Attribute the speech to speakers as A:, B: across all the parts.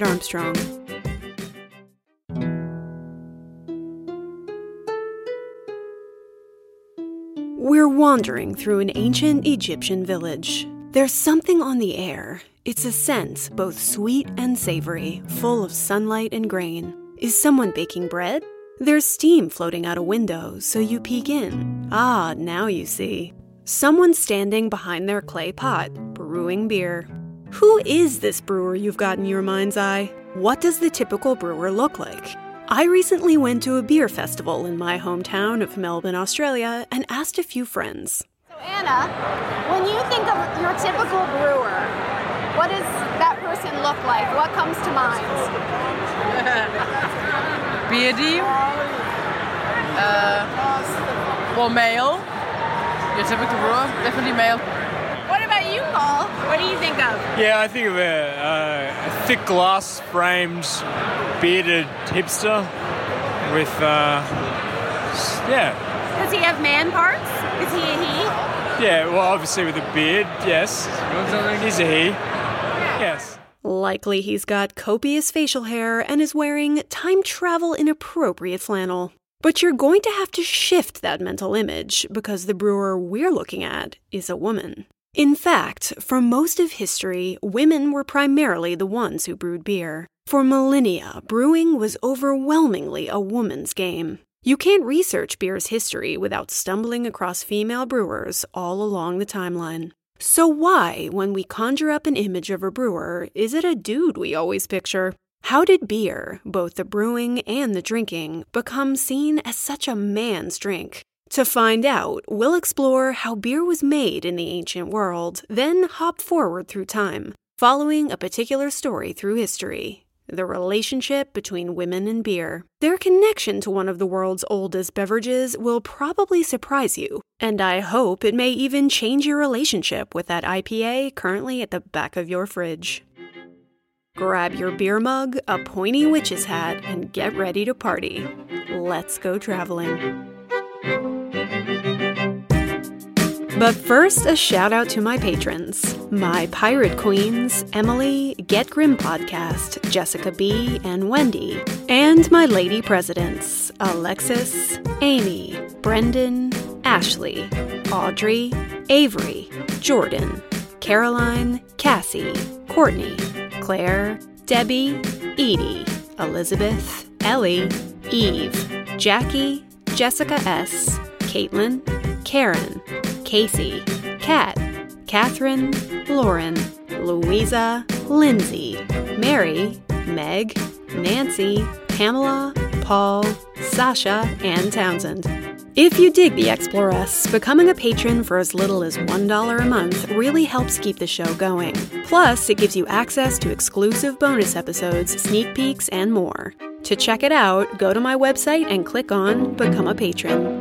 A: Kate Armstrong. We're wandering through an ancient Egyptian village. There's something on the air. It's a scent, both sweet and savory, full of sunlight and grain. Is someone baking bread? There's steam floating out a window, so you peek in. Ah, now you see. Someone standing behind their clay pot, brewing beer. Who is this brewer you've got in your mind's eye? What does the typical brewer look like? I recently went to a beer festival in my hometown of Melbourne, Australia, and asked a few friends.
B: So, Anna, when you think of your typical brewer, what does that person look like? What comes to mind?
C: beardy, uh, well, male. Your typical brewer, definitely male.
B: What about you, Paul? What do you think of?
D: Yeah, I think of a, a thick glass framed bearded hipster with, uh, yeah.
B: Does he have man parts? Is he a he?
D: Yeah, well, obviously with a beard, yes. He's a he. Yes.
A: Likely he's got copious facial hair and is wearing time travel inappropriate flannel. But you're going to have to shift that mental image because the brewer we're looking at is a woman. In fact, for most of history, women were primarily the ones who brewed beer. For millennia, brewing was overwhelmingly a woman's game. You can't research beer's history without stumbling across female brewers all along the timeline. So, why, when we conjure up an image of a brewer, is it a dude we always picture? How did beer, both the brewing and the drinking, become seen as such a man's drink? To find out, we'll explore how beer was made in the ancient world, then hop forward through time, following a particular story through history the relationship between women and beer. Their connection to one of the world's oldest beverages will probably surprise you, and I hope it may even change your relationship with that IPA currently at the back of your fridge. Grab your beer mug, a pointy witch's hat, and get ready to party. Let's go traveling. But first, a shout out to my patrons my pirate queens, Emily, Get Grim Podcast, Jessica B., and Wendy, and my lady presidents, Alexis, Amy, Brendan, Ashley, Audrey, Avery, Jordan, Caroline, Cassie, Courtney, Claire, Debbie, Edie, Elizabeth, Ellie, Eve, Jackie, Jessica S., Caitlin, Karen, Casey, Kat, Catherine, Lauren, Louisa, Lindsay, Mary, Meg, Nancy, Pamela, Paul, Sasha, and Townsend. If you dig the Exploress, becoming a patron for as little as $1 a month really helps keep the show going. Plus, it gives you access to exclusive bonus episodes, sneak peeks, and more. To check it out, go to my website and click on Become a Patron.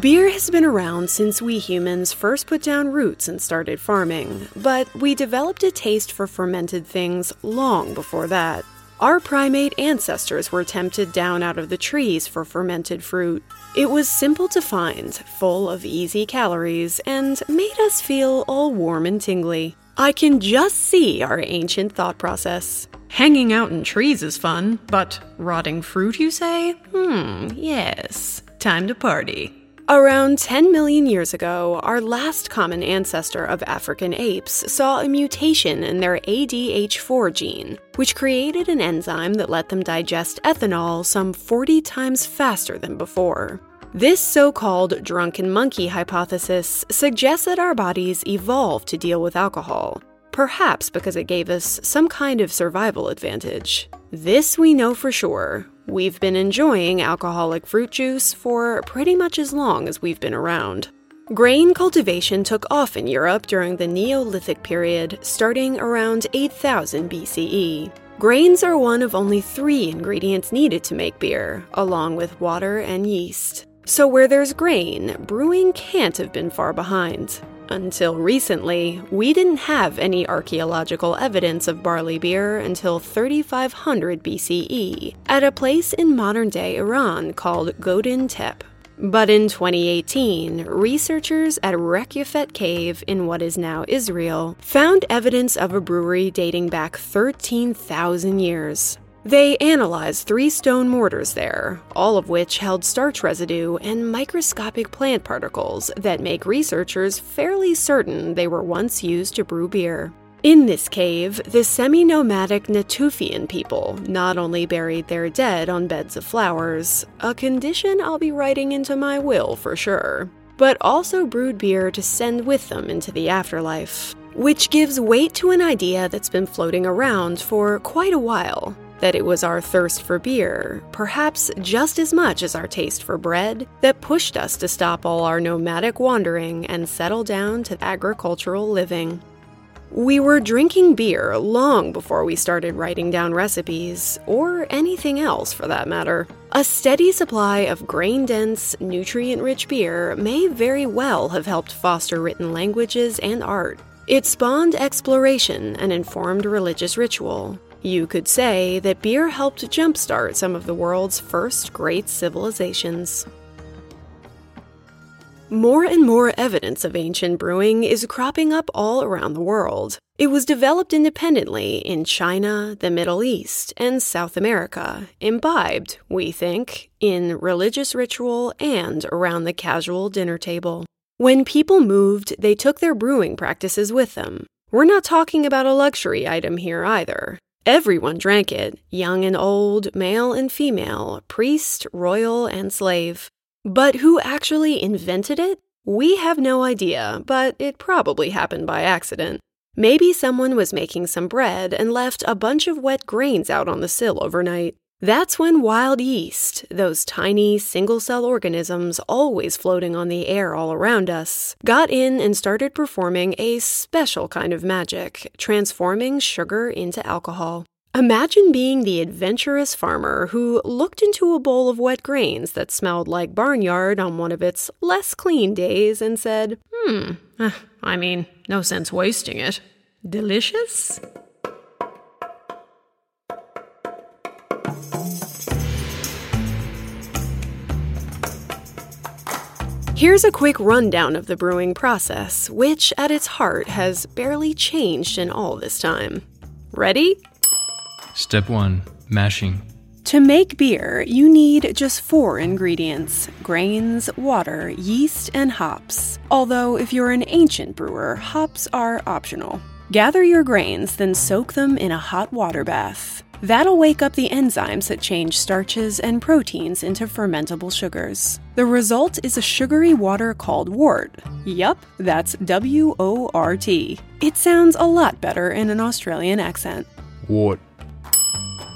A: Beer has been around since we humans first put down roots and started farming, but we developed a taste for fermented things long before that. Our primate ancestors were tempted down out of the trees for fermented fruit. It was simple to find, full of easy calories, and made us feel all warm and tingly. I can just see our ancient thought process. Hanging out in trees is fun, but rotting fruit, you say? Hmm, yes. Time to party. Around 10 million years ago, our last common ancestor of African apes saw a mutation in their ADH4 gene, which created an enzyme that let them digest ethanol some 40 times faster than before. This so called drunken monkey hypothesis suggests that our bodies evolved to deal with alcohol, perhaps because it gave us some kind of survival advantage. This we know for sure, We've been enjoying alcoholic fruit juice for pretty much as long as we've been around. Grain cultivation took off in Europe during the Neolithic period, starting around 8000 BCE. Grains are one of only three ingredients needed to make beer, along with water and yeast. So, where there's grain, brewing can't have been far behind. Until recently, we didn't have any archaeological evidence of barley beer until 3500 BCE at a place in modern day Iran called Godin Tepe. But in 2018, researchers at Raqefet Cave in what is now Israel found evidence of a brewery dating back 13,000 years. They analyzed three stone mortars there, all of which held starch residue and microscopic plant particles that make researchers fairly certain they were once used to brew beer. In this cave, the semi nomadic Natufian people not only buried their dead on beds of flowers, a condition I'll be writing into my will for sure, but also brewed beer to send with them into the afterlife. Which gives weight to an idea that's been floating around for quite a while that it was our thirst for beer, perhaps just as much as our taste for bread, that pushed us to stop all our nomadic wandering and settle down to agricultural living. We were drinking beer long before we started writing down recipes, or anything else for that matter. A steady supply of grain dense, nutrient rich beer may very well have helped foster written languages and art. It spawned exploration and informed religious ritual. You could say that beer helped jumpstart some of the world's first great civilizations. More and more evidence of ancient brewing is cropping up all around the world. It was developed independently in China, the Middle East, and South America, imbibed, we think, in religious ritual and around the casual dinner table. When people moved, they took their brewing practices with them. We're not talking about a luxury item here either. Everyone drank it, young and old, male and female, priest, royal, and slave. But who actually invented it? We have no idea, but it probably happened by accident. Maybe someone was making some bread and left a bunch of wet grains out on the sill overnight. That's when wild yeast, those tiny single cell organisms always floating on the air all around us, got in and started performing a special kind of magic, transforming sugar into alcohol. Imagine being the adventurous farmer who looked into a bowl of wet grains that smelled like barnyard on one of its less clean days and said, Hmm, eh, I mean, no sense wasting it. Delicious? Here's a quick rundown of the brewing process, which at its heart has barely changed in all this time. Ready?
E: Step 1 Mashing.
A: To make beer, you need just four ingredients grains, water, yeast, and hops. Although, if you're an ancient brewer, hops are optional. Gather your grains, then soak them in a hot water bath. That'll wake up the enzymes that change starches and proteins into fermentable sugars. The result is a sugary water called wort. Yup, that's W O R T. It sounds a lot better in an Australian accent.
E: Wort.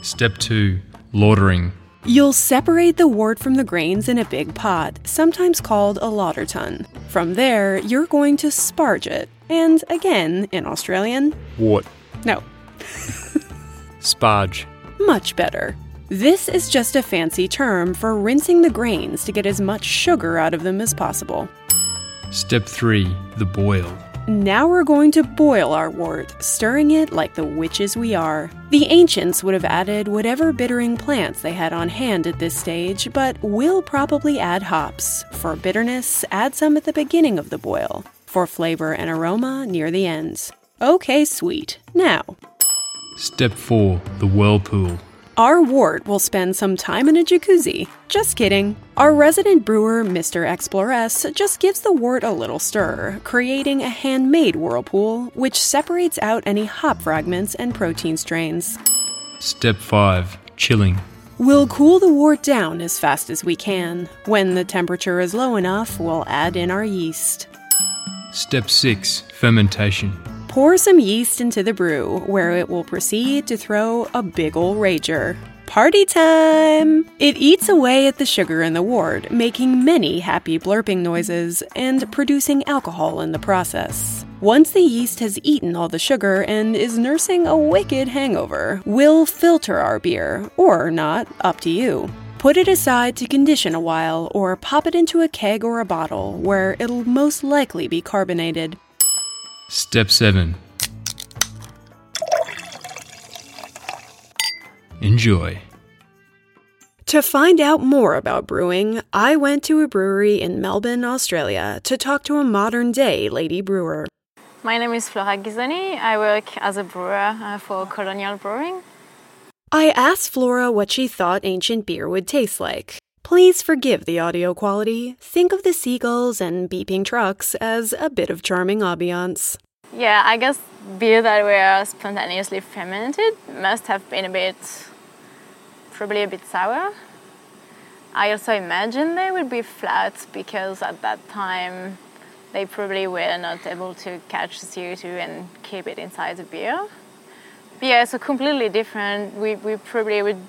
E: Step 2 Lautering.
A: You'll separate the wort from the grains in a big pot, sometimes called a lauter tun. From there, you're going to sparge it. And again, in Australian,
E: Wort.
A: no,
E: Sparge.
A: much better. This is just a fancy term for rinsing the grains to get as much sugar out of them as possible.
E: Step 3 The boil.
A: Now we're going to boil our wort, stirring it like the witches we are. The ancients would have added whatever bittering plants they had on hand at this stage, but we'll probably add hops. For bitterness, add some at the beginning of the boil. For flavor and aroma, near the ends. Okay, sweet. Now,
E: Step 4 The whirlpool.
A: Our wort will spend some time in a jacuzzi. Just kidding. Our resident brewer, Mr. Exploress, just gives the wort a little stir, creating a handmade whirlpool, which separates out any hop fragments and protein strains.
E: Step 5 Chilling.
A: We'll cool the wort down as fast as we can. When the temperature is low enough, we'll add in our yeast.
E: Step 6 Fermentation.
A: Pour some yeast into the brew, where it will proceed to throw a big ol' rager. Party time! It eats away at the sugar in the wort, making many happy blurping noises and producing alcohol in the process. Once the yeast has eaten all the sugar and is nursing a wicked hangover, we'll filter our beer, or not, up to you. Put it aside to condition a while, or pop it into a keg or a bottle where it'll most likely be carbonated.
E: Step 7. Enjoy.
A: To find out more about brewing, I went to a brewery in Melbourne, Australia to talk to a modern day lady brewer.
F: My name is Flora Ghisoni. I work as a brewer uh, for Colonial Brewing.
A: I asked Flora what she thought ancient beer would taste like. Please forgive the audio quality. Think of the seagulls and beeping trucks as a bit of charming ambiance.
F: Yeah, I guess beer that were spontaneously fermented must have been a bit, probably a bit sour. I also imagine they would be flat because at that time they probably were not able to catch CO2 and keep it inside the beer. But yeah, so completely different. We, we probably would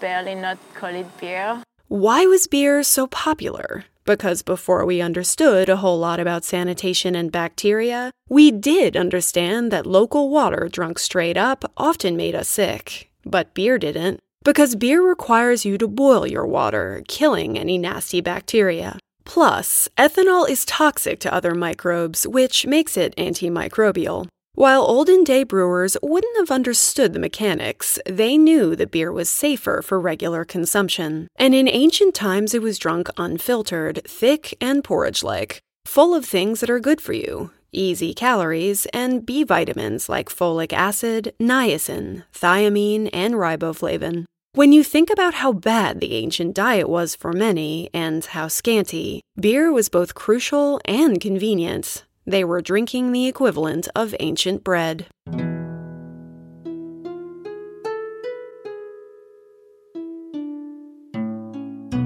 F: barely not call it beer.
A: Why was beer so popular? Because before we understood a whole lot about sanitation and bacteria, we did understand that local water drunk straight up often made us sick. But beer didn't. Because beer requires you to boil your water, killing any nasty bacteria. Plus, ethanol is toxic to other microbes, which makes it antimicrobial. While olden day brewers wouldn't have understood the mechanics, they knew that beer was safer for regular consumption. And in ancient times, it was drunk unfiltered, thick, and porridge like, full of things that are good for you easy calories, and B vitamins like folic acid, niacin, thiamine, and riboflavin. When you think about how bad the ancient diet was for many and how scanty, beer was both crucial and convenient. They were drinking the equivalent of ancient bread.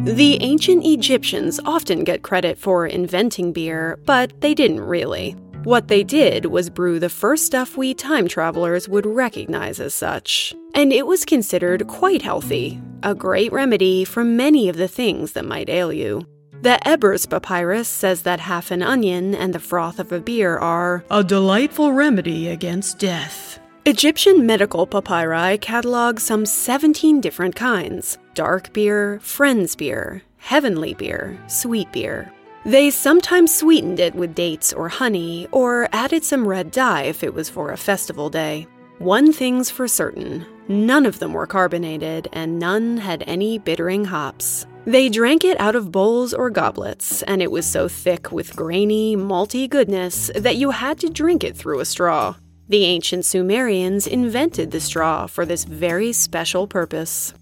A: The ancient Egyptians often get credit for inventing beer, but they didn't really. What they did was brew the first stuff we time travelers would recognize as such. And it was considered quite healthy, a great remedy for many of the things that might ail you. The Ebers Papyrus says that half an onion and the froth of a beer are a delightful remedy against death. Egyptian medical papyri catalog some 17 different kinds dark beer, friends beer, heavenly beer, sweet beer. They sometimes sweetened it with dates or honey, or added some red dye if it was for a festival day. One thing's for certain none of them were carbonated, and none had any bittering hops. They drank it out of bowls or goblets, and it was so thick with grainy, malty goodness that you had to drink it through a straw. The ancient Sumerians invented the straw for this very special purpose.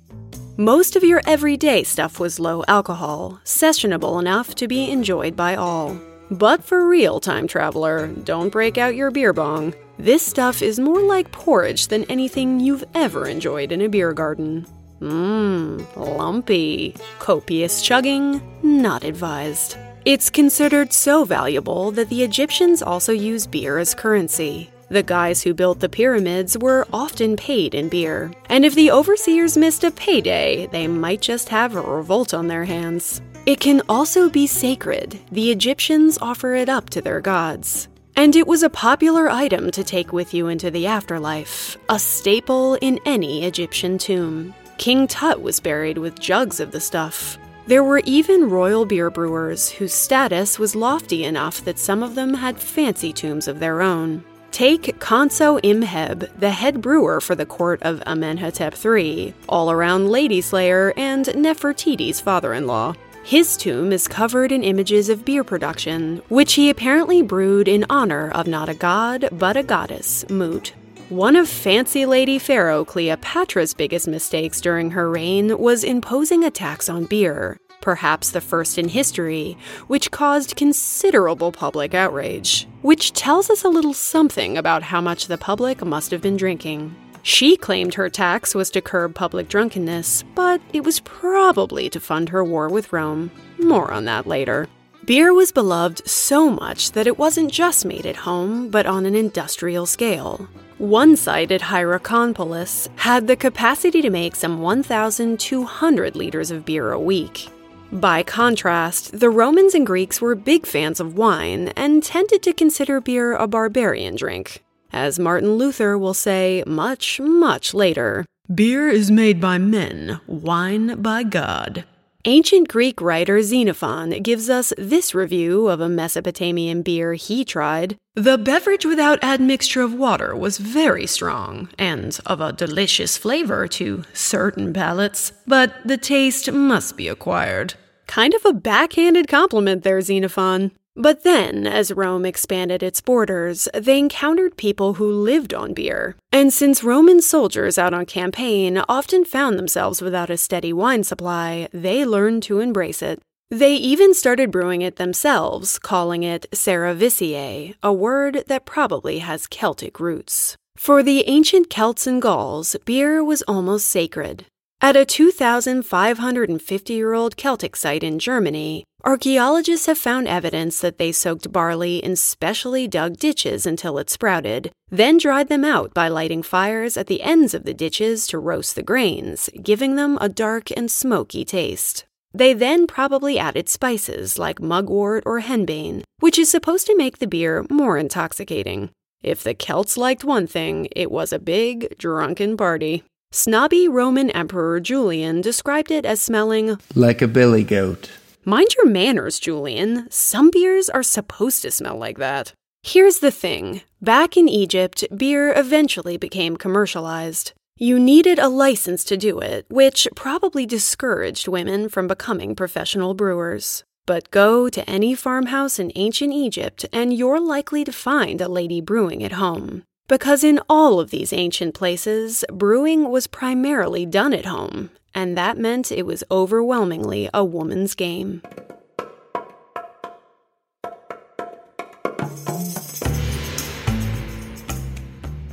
A: Most of your everyday stuff was low alcohol, sessionable enough to be enjoyed by all. But for real time traveler, don't break out your beer bong. This stuff is more like porridge than anything you've ever enjoyed in a beer garden. Mmm, lumpy. Copious chugging, not advised. It's considered so valuable that the Egyptians also use beer as currency. The guys who built the pyramids were often paid in beer, and if the overseers missed a payday, they might just have a revolt on their hands. It can also be sacred. The Egyptians offer it up to their gods. And it was a popular item to take with you into the afterlife, a staple in any Egyptian tomb. King Tut was buried with jugs of the stuff. There were even royal beer brewers whose status was lofty enough that some of them had fancy tombs of their own. Take Khonso Imheb, the head brewer for the court of Amenhotep III, all around lady slayer and Nefertiti's father in law. His tomb is covered in images of beer production, which he apparently brewed in honor of not a god, but a goddess, Mut. One of fancy lady Pharaoh Cleopatra's biggest mistakes during her reign was imposing a tax on beer, perhaps the first in history, which caused considerable public outrage, which tells us a little something about how much the public must have been drinking. She claimed her tax was to curb public drunkenness, but it was probably to fund her war with Rome. More on that later. Beer was beloved so much that it wasn't just made at home, but on an industrial scale. One site at Hierakonpolis had the capacity to make some 1,200 liters of beer a week. By contrast, the Romans and Greeks were big fans of wine and tended to consider beer a barbarian drink. As Martin Luther will say much, much later, Beer is made by men, wine by God. Ancient Greek writer Xenophon gives us this review of a Mesopotamian beer he tried. The beverage without admixture of water was very strong and of a delicious flavor to certain palates, but the taste must be acquired. Kind of a backhanded compliment there, Xenophon. But then, as Rome expanded its borders, they encountered people who lived on beer. And since Roman soldiers out on campaign often found themselves without a steady wine supply, they learned to embrace it. They even started brewing it themselves, calling it cerevisiae, a word that probably has Celtic roots. For the ancient Celts and Gauls, beer was almost sacred. At a 2,550 year old Celtic site in Germany, archaeologists have found evidence that they soaked barley in specially dug ditches until it sprouted, then dried them out by lighting fires at the ends of the ditches to roast the grains, giving them a dark and smoky taste. They then probably added spices like mugwort or henbane, which is supposed to make the beer more intoxicating. If the Celts liked one thing, it was a big, drunken party. Snobby Roman Emperor Julian described it as smelling
G: like a billy goat.
A: Mind your manners, Julian. Some beers are supposed to smell like that. Here's the thing back in Egypt, beer eventually became commercialized. You needed a license to do it, which probably discouraged women from becoming professional brewers. But go to any farmhouse in ancient Egypt, and you're likely to find a lady brewing at home. Because in all of these ancient places, brewing was primarily done at home, and that meant it was overwhelmingly a woman's game.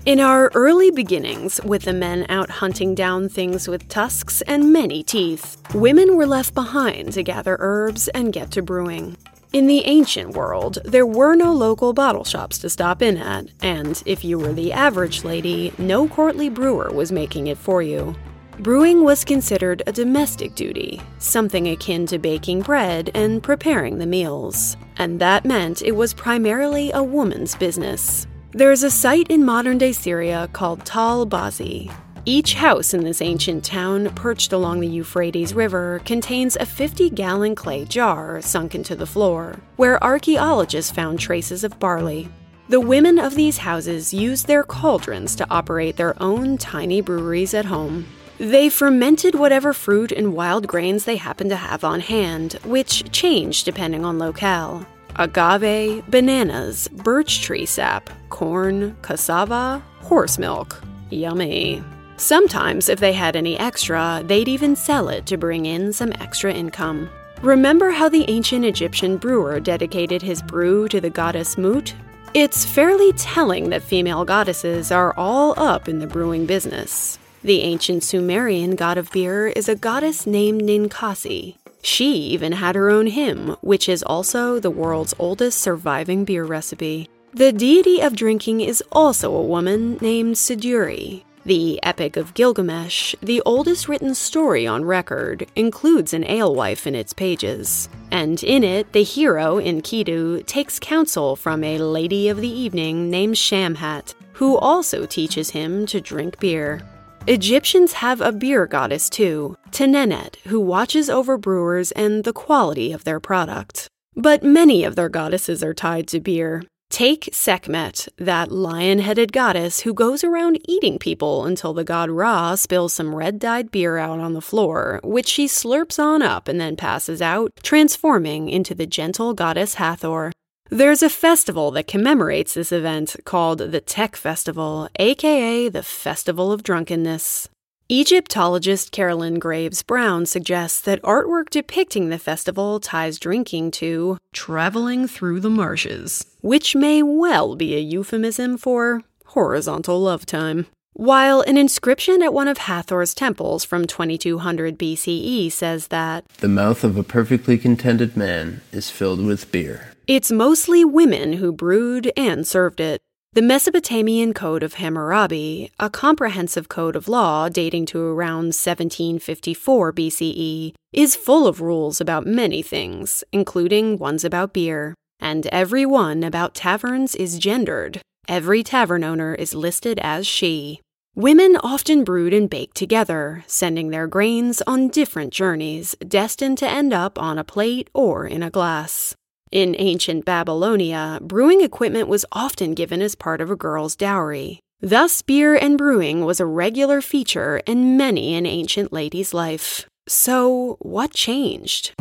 A: In our early beginnings, with the men out hunting down things with tusks and many teeth, women were left behind to gather herbs and get to brewing. In the ancient world, there were no local bottle shops to stop in at, and if you were the average lady, no courtly brewer was making it for you. Brewing was considered a domestic duty, something akin to baking bread and preparing the meals, and that meant it was primarily a woman's business. There's a site in modern day Syria called Tell Bazi, each house in this ancient town, perched along the Euphrates River, contains a 50 gallon clay jar sunk into the floor, where archaeologists found traces of barley. The women of these houses used their cauldrons to operate their own tiny breweries at home. They fermented whatever fruit and wild grains they happened to have on hand, which changed depending on locale. Agave, bananas, birch tree sap, corn, cassava, horse milk. Yummy. Sometimes, if they had any extra, they'd even sell it to bring in some extra income. Remember how the ancient Egyptian brewer dedicated his brew to the goddess Mut? It's fairly telling that female goddesses are all up in the brewing business. The ancient Sumerian god of beer is a goddess named Ninkasi. She even had her own hymn, which is also the world's oldest surviving beer recipe. The deity of drinking is also a woman named Siduri. The Epic of Gilgamesh, the oldest written story on record, includes an alewife in its pages. And in it, the hero, Enkidu, takes counsel from a lady of the evening named Shamhat, who also teaches him to drink beer. Egyptians have a beer goddess too, Tenenet, who watches over brewers and the quality of their product. But many of their goddesses are tied to beer, Take Sekhmet, that lion headed goddess who goes around eating people until the god Ra spills some red dyed beer out on the floor, which she slurps on up and then passes out, transforming into the gentle goddess Hathor. There's a festival that commemorates this event called the Tekh Festival, aka the Festival of Drunkenness. Egyptologist Carolyn Graves Brown suggests that artwork depicting the festival ties drinking to traveling through the marshes, which may well be a euphemism for horizontal love time. While an inscription at one of Hathor's temples from 2200 BCE says that
G: the mouth of a perfectly contented man is filled with beer.
A: It's mostly women who brewed and served it. The Mesopotamian Code of Hammurabi, a comprehensive code of law dating to around 1754 BCE, is full of rules about many things, including ones about beer. And every one about taverns is gendered. Every tavern owner is listed as she. Women often brewed and baked together, sending their grains on different journeys, destined to end up on a plate or in a glass. In ancient Babylonia, brewing equipment was often given as part of a girl's dowry. Thus, beer and brewing was a regular feature in many an ancient lady's life. So, what changed?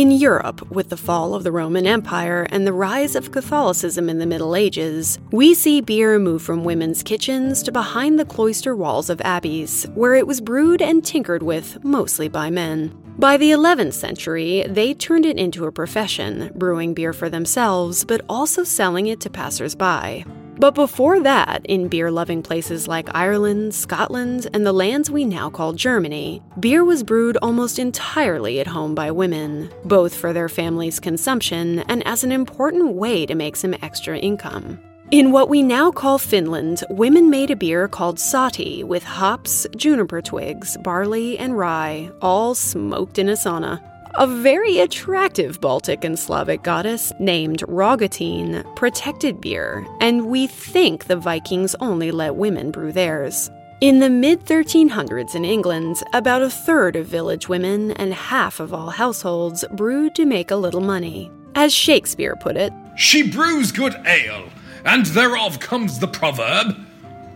A: In Europe, with the fall of the Roman Empire and the rise of Catholicism in the Middle Ages, we see beer move from women's kitchens to behind the cloister walls of abbeys, where it was brewed and tinkered with mostly by men. By the 11th century, they turned it into a profession, brewing beer for themselves, but also selling it to passersby. But before that, in beer loving places like Ireland, Scotland, and the lands we now call Germany, beer was brewed almost entirely at home by women, both for their family's consumption and as an important way to make some extra income. In what we now call Finland, women made a beer called sahti with hops, juniper twigs, barley, and rye, all smoked in a sauna. A very attractive Baltic and Slavic goddess named Ragutiene protected beer, and we think the Vikings only let women brew theirs. In the mid 1300s in England, about a third of village women and half of all households brewed to make a little money. As Shakespeare put it,
H: She brews good ale, and thereof comes the proverb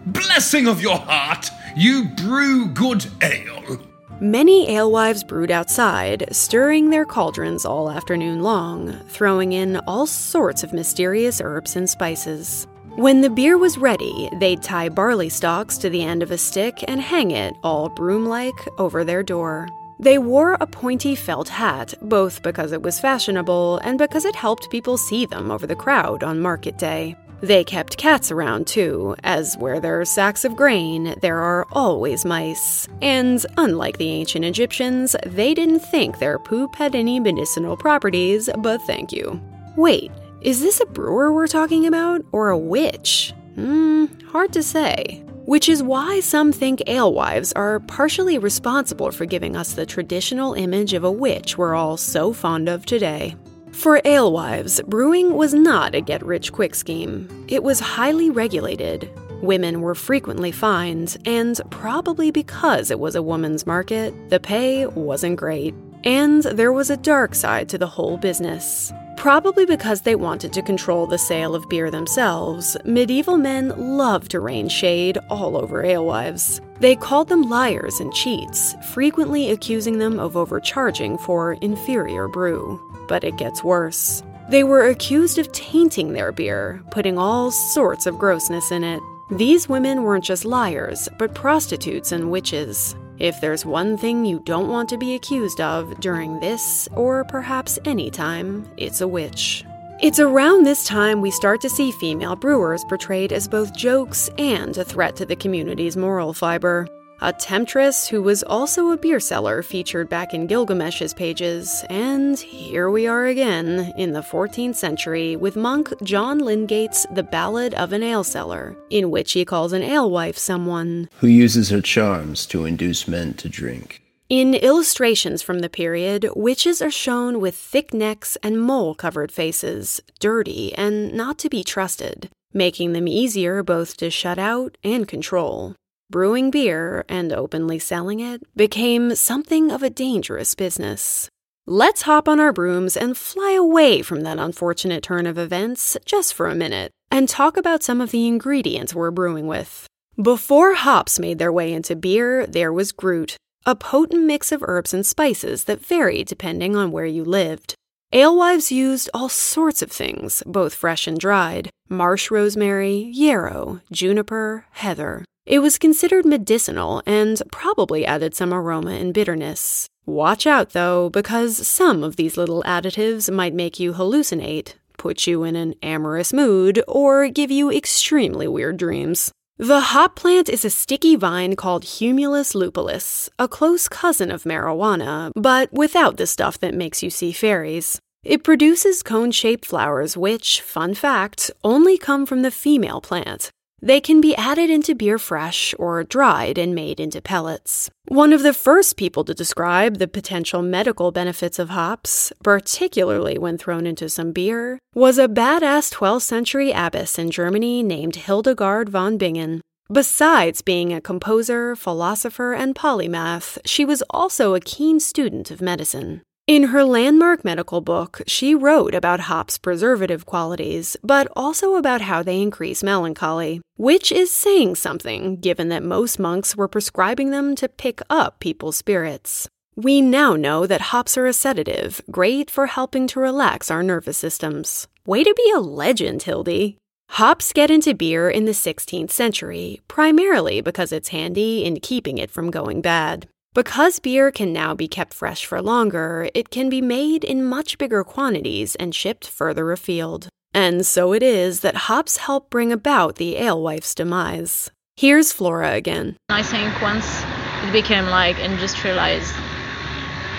H: Blessing of your heart, you brew good ale.
A: Many alewives brewed outside, stirring their cauldrons all afternoon long, throwing in all sorts of mysterious herbs and spices. When the beer was ready, they'd tie barley stalks to the end of a stick and hang it, all broom like, over their door. They wore a pointy felt hat, both because it was fashionable and because it helped people see them over the crowd on market day. They kept cats around too, as where there are sacks of grain, there are always mice. And unlike the ancient Egyptians, they didn't think their poop had any medicinal properties, but thank you. Wait, is this a brewer we're talking about, or a witch? Hmm, hard to say. Which is why some think alewives are partially responsible for giving us the traditional image of a witch we're all so fond of today. For alewives, brewing was not a get rich quick scheme. It was highly regulated. Women were frequently fined, and probably because it was a woman's market, the pay wasn't great. And there was a dark side to the whole business. Probably because they wanted to control the sale of beer themselves, medieval men loved to rain shade all over alewives. They called them liars and cheats, frequently accusing them of overcharging for inferior brew. But it gets worse. They were accused of tainting their beer, putting all sorts of grossness in it. These women weren't just liars, but prostitutes and witches. If there's one thing you don't want to be accused of during this, or perhaps any time, it's a witch. It's around this time we start to see female brewers portrayed as both jokes and a threat to the community's moral fiber. A temptress who was also a beer seller featured back in Gilgamesh's pages, and here we are again in the 14th century with monk John Lydgate's The Ballad of an Ale Seller, in which he calls an alewife someone
G: who uses her charms to induce men to drink.
A: In illustrations from the period, witches are shown with thick necks and mole covered faces, dirty and not to be trusted, making them easier both to shut out and control. Brewing beer and openly selling it became something of a dangerous business. Let's hop on our brooms and fly away from that unfortunate turn of events just for a minute and talk about some of the ingredients we're brewing with. Before hops made their way into beer, there was gruit, a potent mix of herbs and spices that varied depending on where you lived. Alewives used all sorts of things, both fresh and dried marsh rosemary, yarrow, juniper, heather. It was considered medicinal and probably added some aroma and bitterness. Watch out though, because some of these little additives might make you hallucinate, put you in an amorous mood, or give you extremely weird dreams. The hop plant is a sticky vine called Humulus lupulus, a close cousin of marijuana, but without the stuff that makes you see fairies. It produces cone shaped flowers, which, fun fact, only come from the female plant. They can be added into beer fresh or dried and made into pellets. One of the first people to describe the potential medical benefits of hops, particularly when thrown into some beer, was a badass 12th century abbess in Germany named Hildegard von Bingen. Besides being a composer, philosopher, and polymath, she was also a keen student of medicine. In her landmark medical book, she wrote about hops' preservative qualities, but also about how they increase melancholy, which is saying something given that most monks were prescribing them to pick up people's spirits. We now know that hops are a sedative, great for helping to relax our nervous systems. Way to be a legend, Hildy! Hops get into beer in the 16th century, primarily because it's handy in keeping it from going bad. Because beer can now be kept fresh for longer, it can be made in much bigger quantities and shipped further afield. And so it is that hops help bring about the alewife's demise. Here's Flora again.
F: I think once it became like industrialized,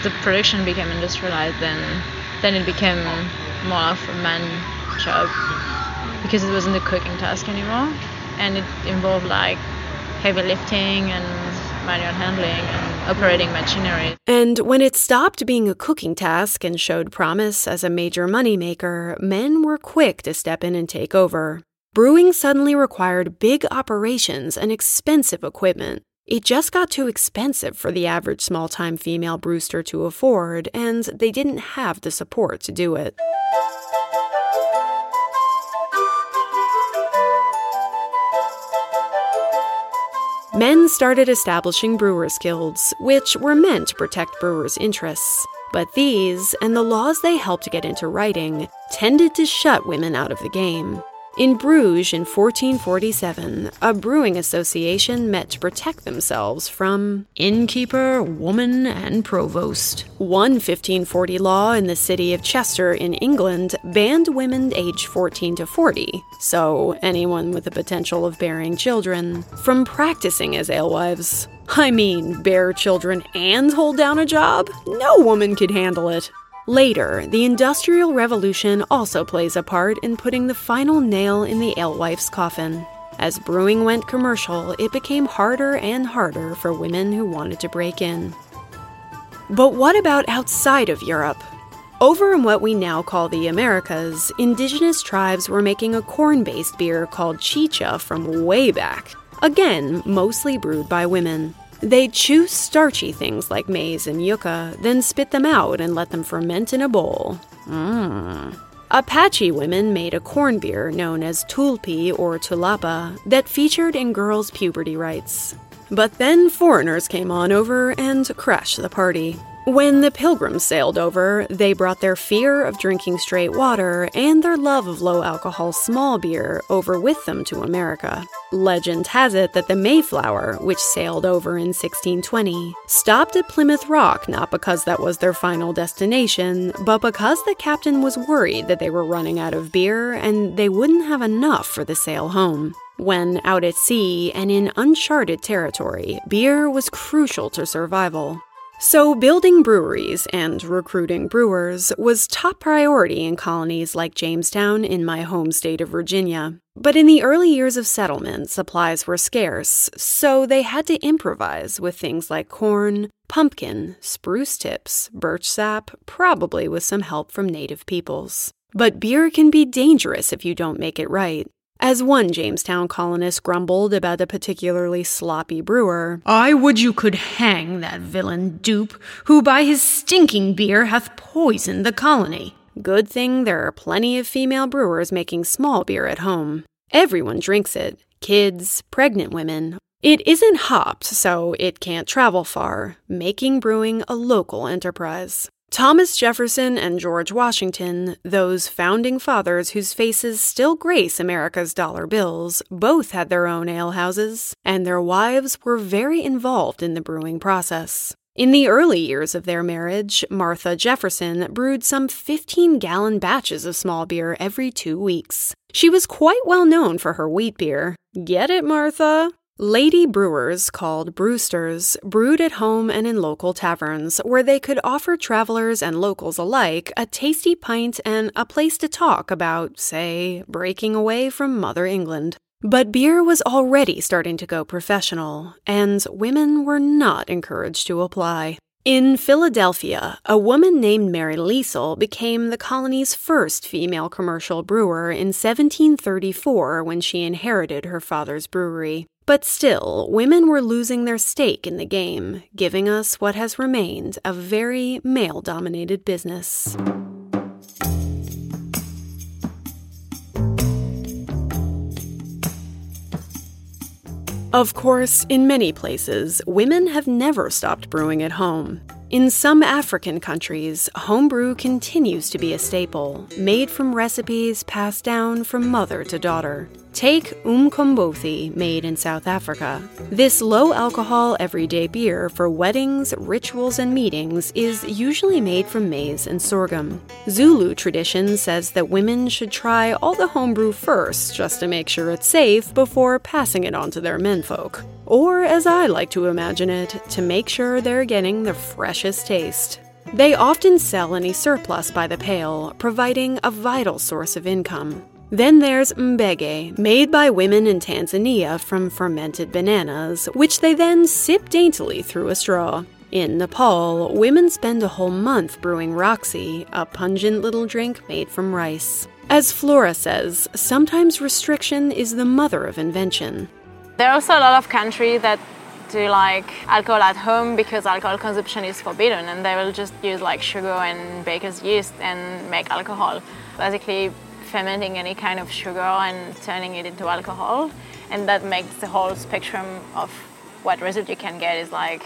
F: the production became industrialized, then then it became more of a man job because it wasn't a cooking task anymore, and it involved like heavy lifting and manual handling and operating machinery.
A: And when it stopped being a cooking task and showed promise as a major moneymaker, men were quick to step in and take over. Brewing suddenly required big operations and expensive equipment. It just got too expensive for the average small time female brewster to afford, and they didn't have the support to do it. Men started establishing brewers' guilds, which were meant to protect brewers' interests. But these, and the laws they helped get into writing, tended to shut women out of the game. In Bruges in 1447, a brewing association met to protect themselves from innkeeper, woman, and provost. One 1540 law in the city of Chester in England banned women aged 14 to 40, so anyone with the potential of bearing children, from practicing as alewives. I mean, bear children and hold down a job? No woman could handle it. Later, the Industrial Revolution also plays a part in putting the final nail in the alewife's coffin. As brewing went commercial, it became harder and harder for women who wanted to break in. But what about outside of Europe? Over in what we now call the Americas, indigenous tribes were making a corn based beer called chicha from way back. Again, mostly brewed by women. They'd chew starchy things like maize and yucca, then spit them out and let them ferment in a bowl. Mmm. Apache women made a corn beer known as tulpi or tulapa that featured in girls' puberty rites. But then foreigners came on over and crashed the party. When the pilgrims sailed over, they brought their fear of drinking straight water and their love of low alcohol small beer over with them to America. Legend has it that the Mayflower, which sailed over in 1620, stopped at Plymouth Rock not because that was their final destination, but because the captain was worried that they were running out of beer and they wouldn't have enough for the sail home. When out at sea and in uncharted territory, beer was crucial to survival. So, building breweries and recruiting brewers was top priority in colonies like Jamestown in my home state of Virginia. But in the early years of settlement, supplies were scarce, so they had to improvise with things like corn, pumpkin, spruce tips, birch sap, probably with some help from native peoples. But beer can be dangerous if you don't make it right. As one Jamestown colonist grumbled about a particularly sloppy brewer, I would you could hang that villain dupe, who by his stinking beer hath poisoned the colony. Good thing there are plenty of female brewers making small beer at home. Everyone drinks it kids, pregnant women. It isn't hopped, so it can't travel far, making brewing a local enterprise. Thomas Jefferson and George Washington, those founding fathers whose faces still grace America's dollar bills, both had their own alehouses, and their wives were very involved in the brewing process. In the early years of their marriage, Martha Jefferson brewed some 15 gallon batches of small beer every two weeks. She was quite well known for her wheat beer. Get it, Martha? Lady brewers, called brewsters, brewed at home and in local taverns, where they could offer travelers and locals alike a tasty pint and a place to talk about, say, breaking away from Mother England. But beer was already starting to go professional, and women were not encouraged to apply. In Philadelphia, a woman named Mary Liesel became the colony's first female commercial brewer in 1734 when she inherited her father's brewery. But still, women were losing their stake in the game, giving us what has remained a very male dominated business. Of course, in many places, women have never stopped brewing at home. In some African countries, homebrew continues to be a staple, made from recipes passed down from mother to daughter. Take umqombothi, made in South Africa. This low alcohol everyday beer for weddings, rituals, and meetings is usually made from maize and sorghum. Zulu tradition says that women should try all the homebrew first just to make sure it's safe before passing it on to their menfolk. Or, as I like to imagine it, to make sure they're getting the freshest taste. They often sell any surplus by the pail, providing a vital source of income. Then there's mbege, made by women in Tanzania from fermented bananas, which they then sip daintily through a straw. In Nepal, women spend a whole month brewing raksi, a pungent little drink made from rice. As Flora says, sometimes restriction is the mother of invention.
F: There are also a lot of countries that do like alcohol at home because alcohol consumption is forbidden and they will just use like sugar and baker's yeast and make alcohol. Basically, fermenting any kind of sugar and turning it into alcohol. And that makes the whole spectrum of what result you can get is like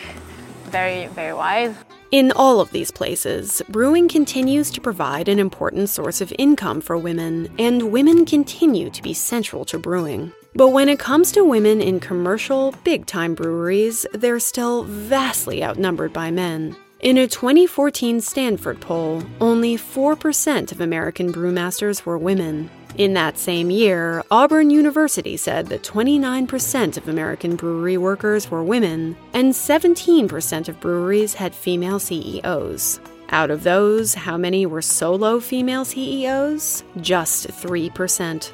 F: very, very wide.
A: In all of these places, brewing continues to provide an important source of income for women, and women continue to be central to brewing. But when it comes to women in commercial, big time breweries, they're still vastly outnumbered by men. In a 2014 Stanford poll, only 4% of American brewmasters were women. In that same year, Auburn University said that 29% of American brewery workers were women, and 17% of breweries had female CEOs. Out of those, how many were solo female CEOs? Just 3%.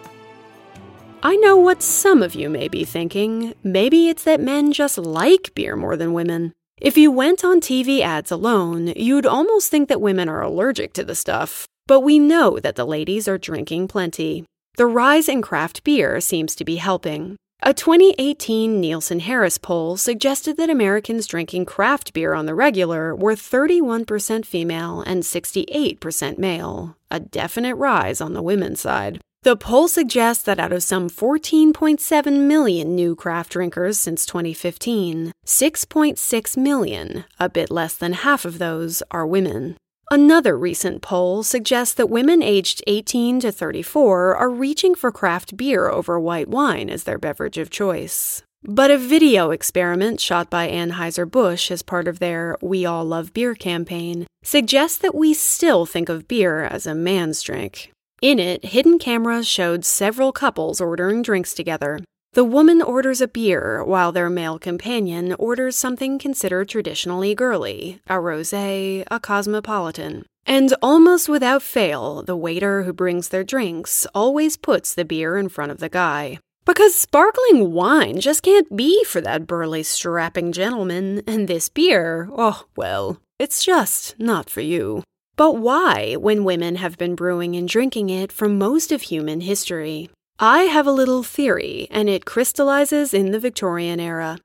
A: I know what some of you may be thinking. Maybe it's that men just like beer more than women. If you went on TV ads alone, you'd almost think that women are allergic to the stuff. But we know that the ladies are drinking plenty. The rise in craft beer seems to be helping. A 2018 Nielsen Harris poll suggested that Americans drinking craft beer on the regular were 31% female and 68% male, a definite rise on the women's side. The poll suggests that out of some 14.7 million new craft drinkers since 2015, 6.6 million, a bit less than half of those, are women. Another recent poll suggests that women aged 18 to 34 are reaching for craft beer over white wine as their beverage of choice. But a video experiment shot by Anheuser-Busch as part of their We All Love Beer campaign suggests that we still think of beer as a man's drink. In it, hidden cameras showed several couples ordering drinks together. The woman orders a beer, while their male companion orders something considered traditionally girly a rose, a cosmopolitan. And almost without fail, the waiter who brings their drinks always puts the beer in front of the guy. Because sparkling wine just can't be for that burly, strapping gentleman, and this beer, oh, well, it's just not for you. But why, when women have been brewing and drinking it for most of human history? I have a little theory, and it crystallizes in the Victorian era.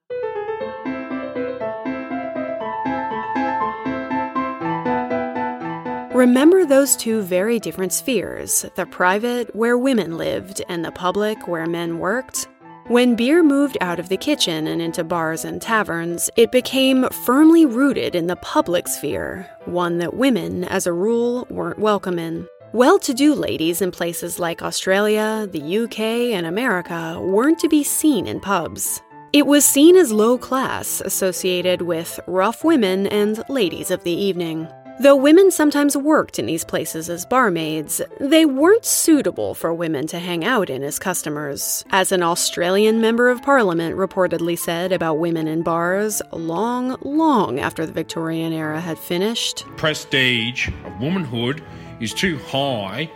A: Remember those two very different spheres the private, where women lived, and the public, where men worked? When beer moved out of the kitchen and into bars and taverns, it became firmly rooted in the public sphere, one that women, as a rule, weren't welcome in. Well to do ladies in places like Australia, the UK, and America weren't to be seen in pubs. It was seen as low class, associated with rough women and ladies of the evening. Though women sometimes worked in these places as barmaids, they weren't suitable for women to hang out in as customers, as an Australian Member of Parliament reportedly said about women in bars long, long after the Victorian era had finished.
H: Prestige of womanhood is too high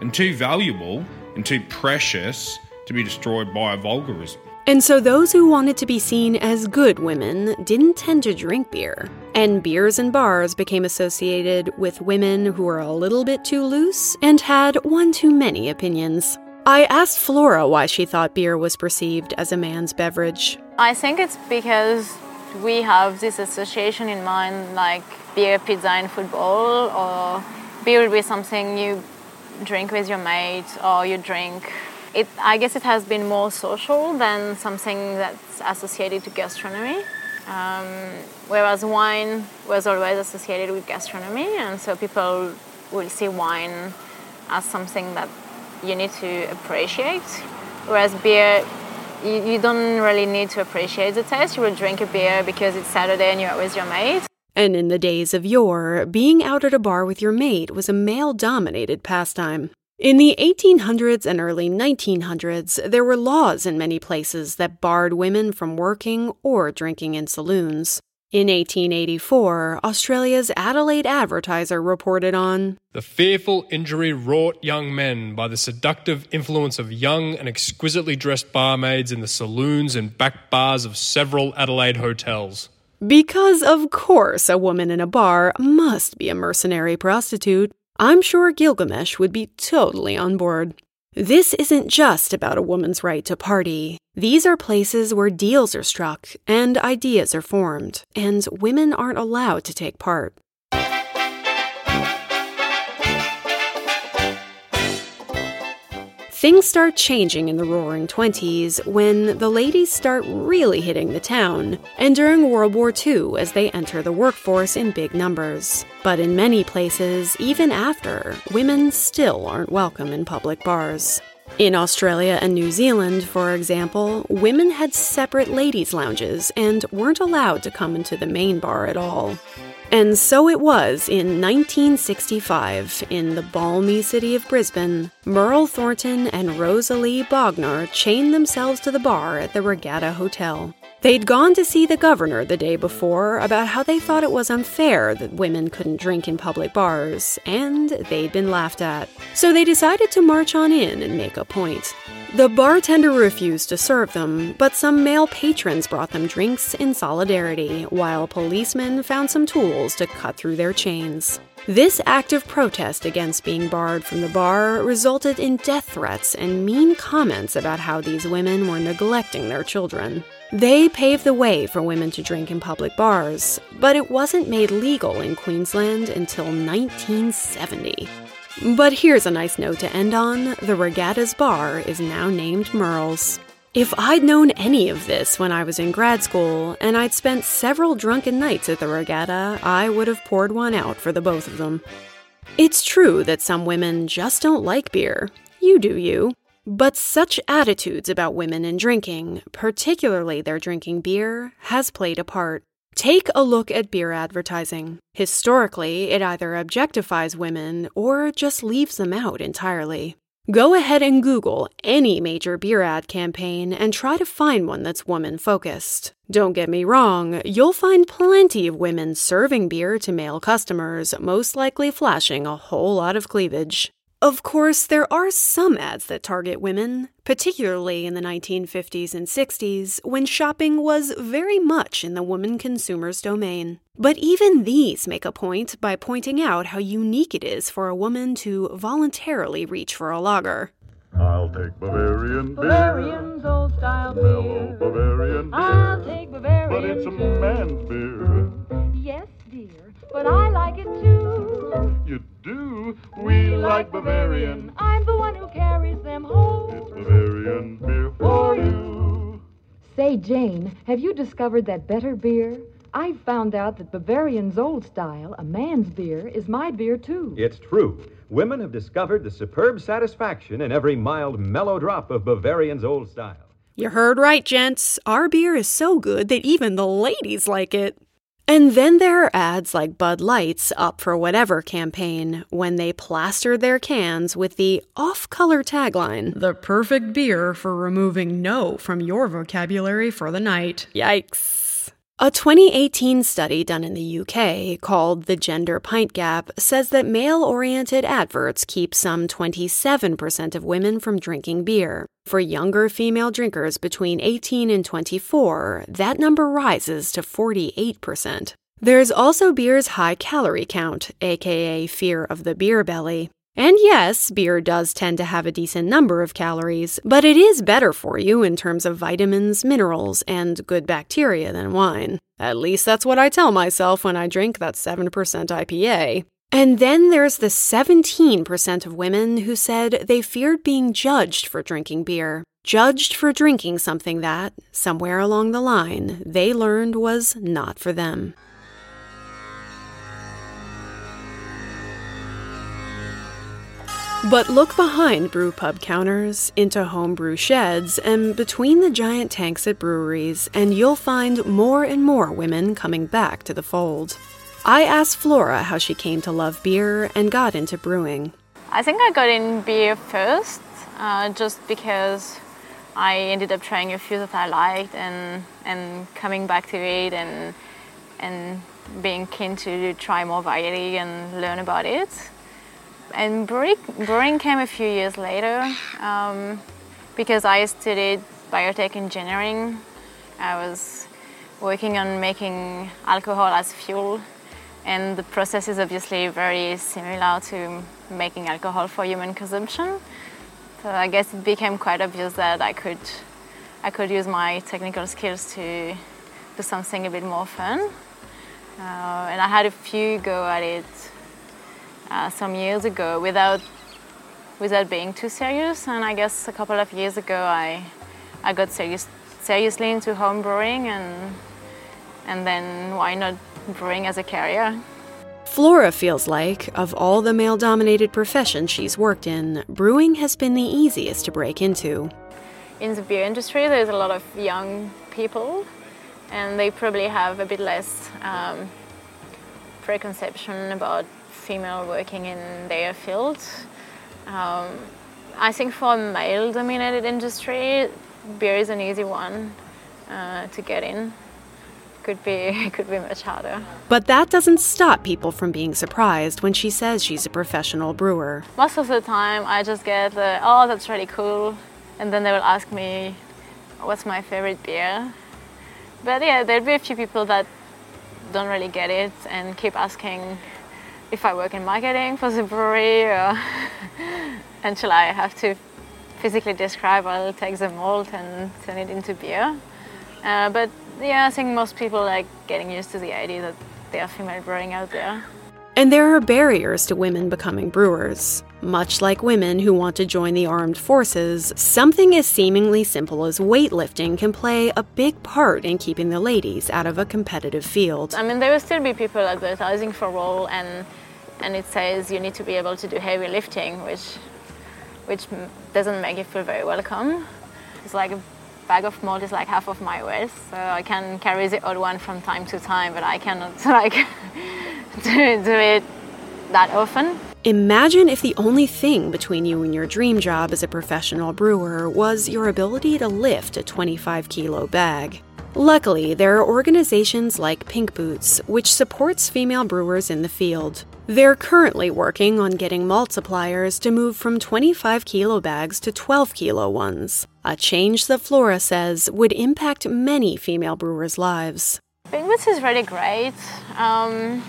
H: and too valuable and too precious
I: to be destroyed by a vulgarism.
A: And so those who wanted to be seen as good women didn't tend to drink beer. And beers and bars became associated with women who were a little bit too loose and had one too many opinions. I asked Flora why she thought beer was perceived as a man's beverage.
F: I think it's because we have this association in mind, like beer, pizza, and football, or beer would be something you drink with your mate or you drink it, I guess it has been more social than something that's associated to gastronomy. Um, whereas wine was always associated with gastronomy, and so people will see wine as something that you need to appreciate. Whereas beer, you, you don't really need to appreciate the taste. You will drink a beer because it's Saturday and you're with your mate.
A: And in the days of yore, being out at a bar with your mate was a male dominated pastime. In the 1800s and early 1900s, there were laws in many places that barred women from working or drinking in saloons. In 1884, Australia's Adelaide Advertiser reported on
J: the fearful injury wrought young men by the seductive influence of young and exquisitely dressed barmaids in the saloons and back bars of several Adelaide hotels.
A: Because, of course, a woman in a bar must be a mercenary prostitute. I'm sure Gilgamesh would be totally on board. This isn't just about a woman's right to party. These are places where deals are struck and ideas are formed, and women aren't allowed to take part. Things start changing in the roaring 20s when the ladies start really hitting the town, and during World War II as they enter the workforce in big numbers. But in many places, even after, women still aren't welcome in public bars. In Australia and New Zealand, for example, women had separate ladies' lounges and weren't allowed to come into the main bar at all. And so it was in 1965, in the balmy city of Brisbane, Merle Thornton and Rosalie Bogner chained themselves to the bar at the Regatta Hotel. They'd gone to see the governor the day before about how they thought it was unfair that women couldn't drink in public bars, and they'd been laughed at. So they decided to march on in and make a point. The bartender refused to serve them, but some male patrons brought them drinks in solidarity, while policemen found some tools to cut through their chains. This act of protest against being barred from the bar resulted in death threats and mean comments about how these women were neglecting their children. They paved the way for women to drink in public bars, but it wasn't made legal in Queensland until 1970. But here's a nice note to end on the Regatta's bar is now named Merle's. If I'd known any of this when I was in grad school and I'd spent several drunken nights at the regatta, I would have poured one out for the both of them. It's true that some women just don't like beer. You do you. But such attitudes about women and drinking, particularly their drinking beer, has played a part. Take a look at beer advertising. Historically, it either objectifies women or just leaves them out entirely. Go ahead and Google any major beer ad campaign and try to find one that's woman focused. Don't get me wrong, you'll find plenty of women serving beer to male customers, most likely flashing a whole lot of cleavage. Of course, there are some ads that target women, particularly in the 1950s and 60s, when shopping was very much in the woman consumer's domain. But even these make a point by pointing out how unique it is for a woman to voluntarily reach for a lager.
K: I'll take Bavarian beer.
L: Bavarian's old style beer.
K: Hello, Bavarian beer.
L: I'll take Bavarian
K: But it's a man's beer.
L: Yes, dear, but I like it too.
K: You do? We like Bavarian.
L: I'm the one who carries them home.
K: It's Bavarian beer for you.
M: Say, Jane, have you discovered that better beer? I've found out that Bavarian's Old Style, a man's beer, is my beer too.
N: It's true. Women have discovered the superb satisfaction in every mild, mellow drop of Bavarian's Old Style.
A: You heard right, gents. Our beer is so good that even the ladies like it. And then there are ads like Bud Light's Up for Whatever campaign when they plastered their cans with the off color tagline The perfect beer for removing no from your vocabulary for the night. Yikes. A 2018 study done in the UK called the Gender Pint Gap says that male oriented adverts keep some 27% of women from drinking beer. For younger female drinkers between 18 and 24, that number rises to 48%. There's also beer's high calorie count, aka fear of the beer belly. And yes, beer does tend to have a decent number of calories, but it is better for you in terms of vitamins, minerals, and good bacteria than wine. At least that's what I tell myself when I drink that 7% IPA. And then there's the 17% of women who said they feared being judged for drinking beer. Judged for drinking something that, somewhere along the line, they learned was not for them. But look behind brew pub counters, into homebrew sheds, and between the giant tanks at breweries, and you'll find more and more women coming back to the fold. I asked Flora how she came to love beer and got into brewing.
F: I think I got in beer first, uh, just because I ended up trying a few that I liked and and coming back to it and and being keen to try more variety and learn about it and brewing, came a few years later um, because I studied biotech engineering. I was working on making alcohol as fuel, and the process is obviously very similar to making alcohol for human consumption. So I guess it became quite obvious that I could, I could use my technical skills to do something a bit more fun. Uh, and I had a few go at it uh, some years ago without without being too serious. And I guess a couple of years ago, I I got serious, seriously into home brewing, and and then why not brewing as a career?
A: Flora feels like, of all the male dominated professions she's worked in, brewing has been the easiest to break into.
F: In the beer industry, there's a lot of young people, and they probably have a bit less um, preconception about female working in their field. Um, I think for a male dominated industry, beer is an easy one uh, to get in. Could be, could be much harder.
A: But that doesn't stop people from being surprised when she says she's a professional brewer.
F: Most of the time, I just get the, oh, that's really cool. And then they will ask me, what's my favorite beer? But yeah, there'd be a few people that don't really get it and keep asking if I work in marketing for the brewery or until I have to physically describe, I'll take the malt and turn it into beer. Uh, but yeah, I think most people like getting used to the idea that there are female brewing out there.
A: And there are barriers to women becoming brewers. Much like women who want to join the armed forces, something as seemingly simple as weightlifting can play a big part in keeping the ladies out of a competitive field.
F: I mean, there will still be people advertising for role, and and it says you need to be able to do heavy lifting, which which doesn't make you feel very welcome. It's like bag of malt is like half of my weight, so I can carry the odd one from time to time, but I cannot like do, do it that often.
A: Imagine if the only thing between you and your dream job as a professional brewer was your ability to lift a 25 kilo bag. Luckily, there are organizations like Pink Boots, which supports female brewers in the field. They're currently working on getting malt suppliers to move from 25 kilo bags to 12 kilo ones, a change that Flora says would impact many female brewers' lives.
F: Pink Boots is really great. Um,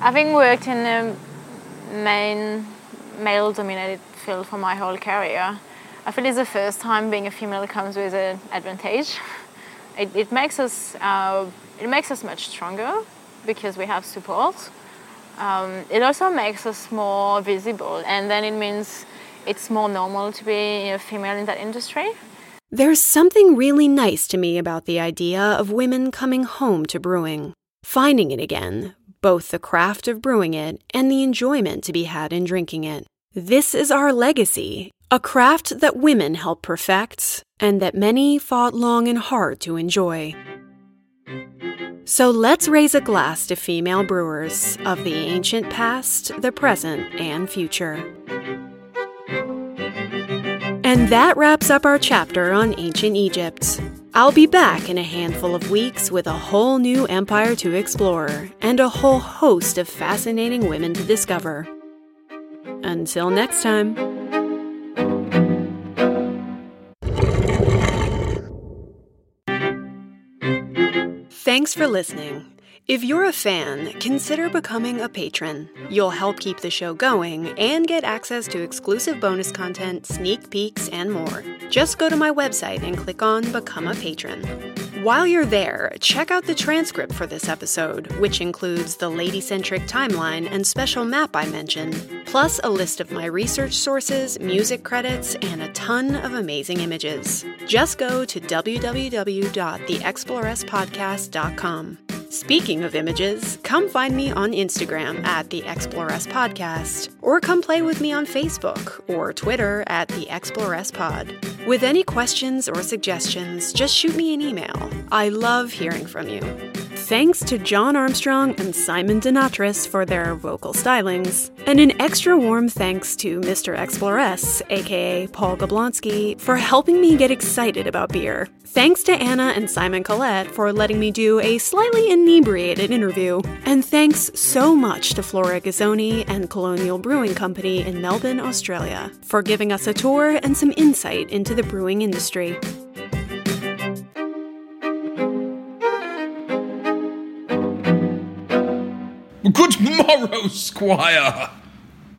F: Having worked in a main male dominated field for my whole career, I feel it's the first time being a female comes with an advantage. It, it makes us uh, it makes us much stronger because we have support. Um, it also makes us more visible, and then it means it's more normal to be a female in that industry.
A: There's something really nice to me about the idea of women coming home to brewing, finding it again, both the craft of brewing it and the enjoyment to be had in drinking it. This is our legacy, a craft that women help perfect and that many fought long and hard to enjoy. So let's raise a glass to female brewers of the ancient past, the present, and future. And that wraps up our chapter on ancient Egypt. I'll be back in a handful of weeks with a whole new empire to explore and a whole host of fascinating women to discover. Until next time. Thanks for listening. If you're a fan, consider becoming a patron. You'll help keep the show going and get access to exclusive bonus content, sneak peeks, and more. Just go to my website and click on Become a Patron. While you're there, check out the transcript for this episode, which includes the lady centric timeline and special map I mentioned, plus a list of my research sources, music credits, and a ton of amazing images. Just go to www.theexploresspodcast.com. Speaking of images, come find me on Instagram at the Exploress Podcast, or come play with me on Facebook or Twitter at the Exploress Pod. With any questions or suggestions, just shoot me an email. I love hearing from you. Thanks to John Armstrong and Simon Donatris for their vocal stylings, and an extra warm thanks to Mr. Exploress, aka Paul Gablonsky, for helping me get excited about beer. Thanks to Anna and Simon Collette for letting me do a slightly inebriated interview. And thanks so much to Flora Ghisoni and Colonial Brewing Company in Melbourne, Australia, for giving us a tour and some insight into the brewing industry.
H: Good morrow, squire.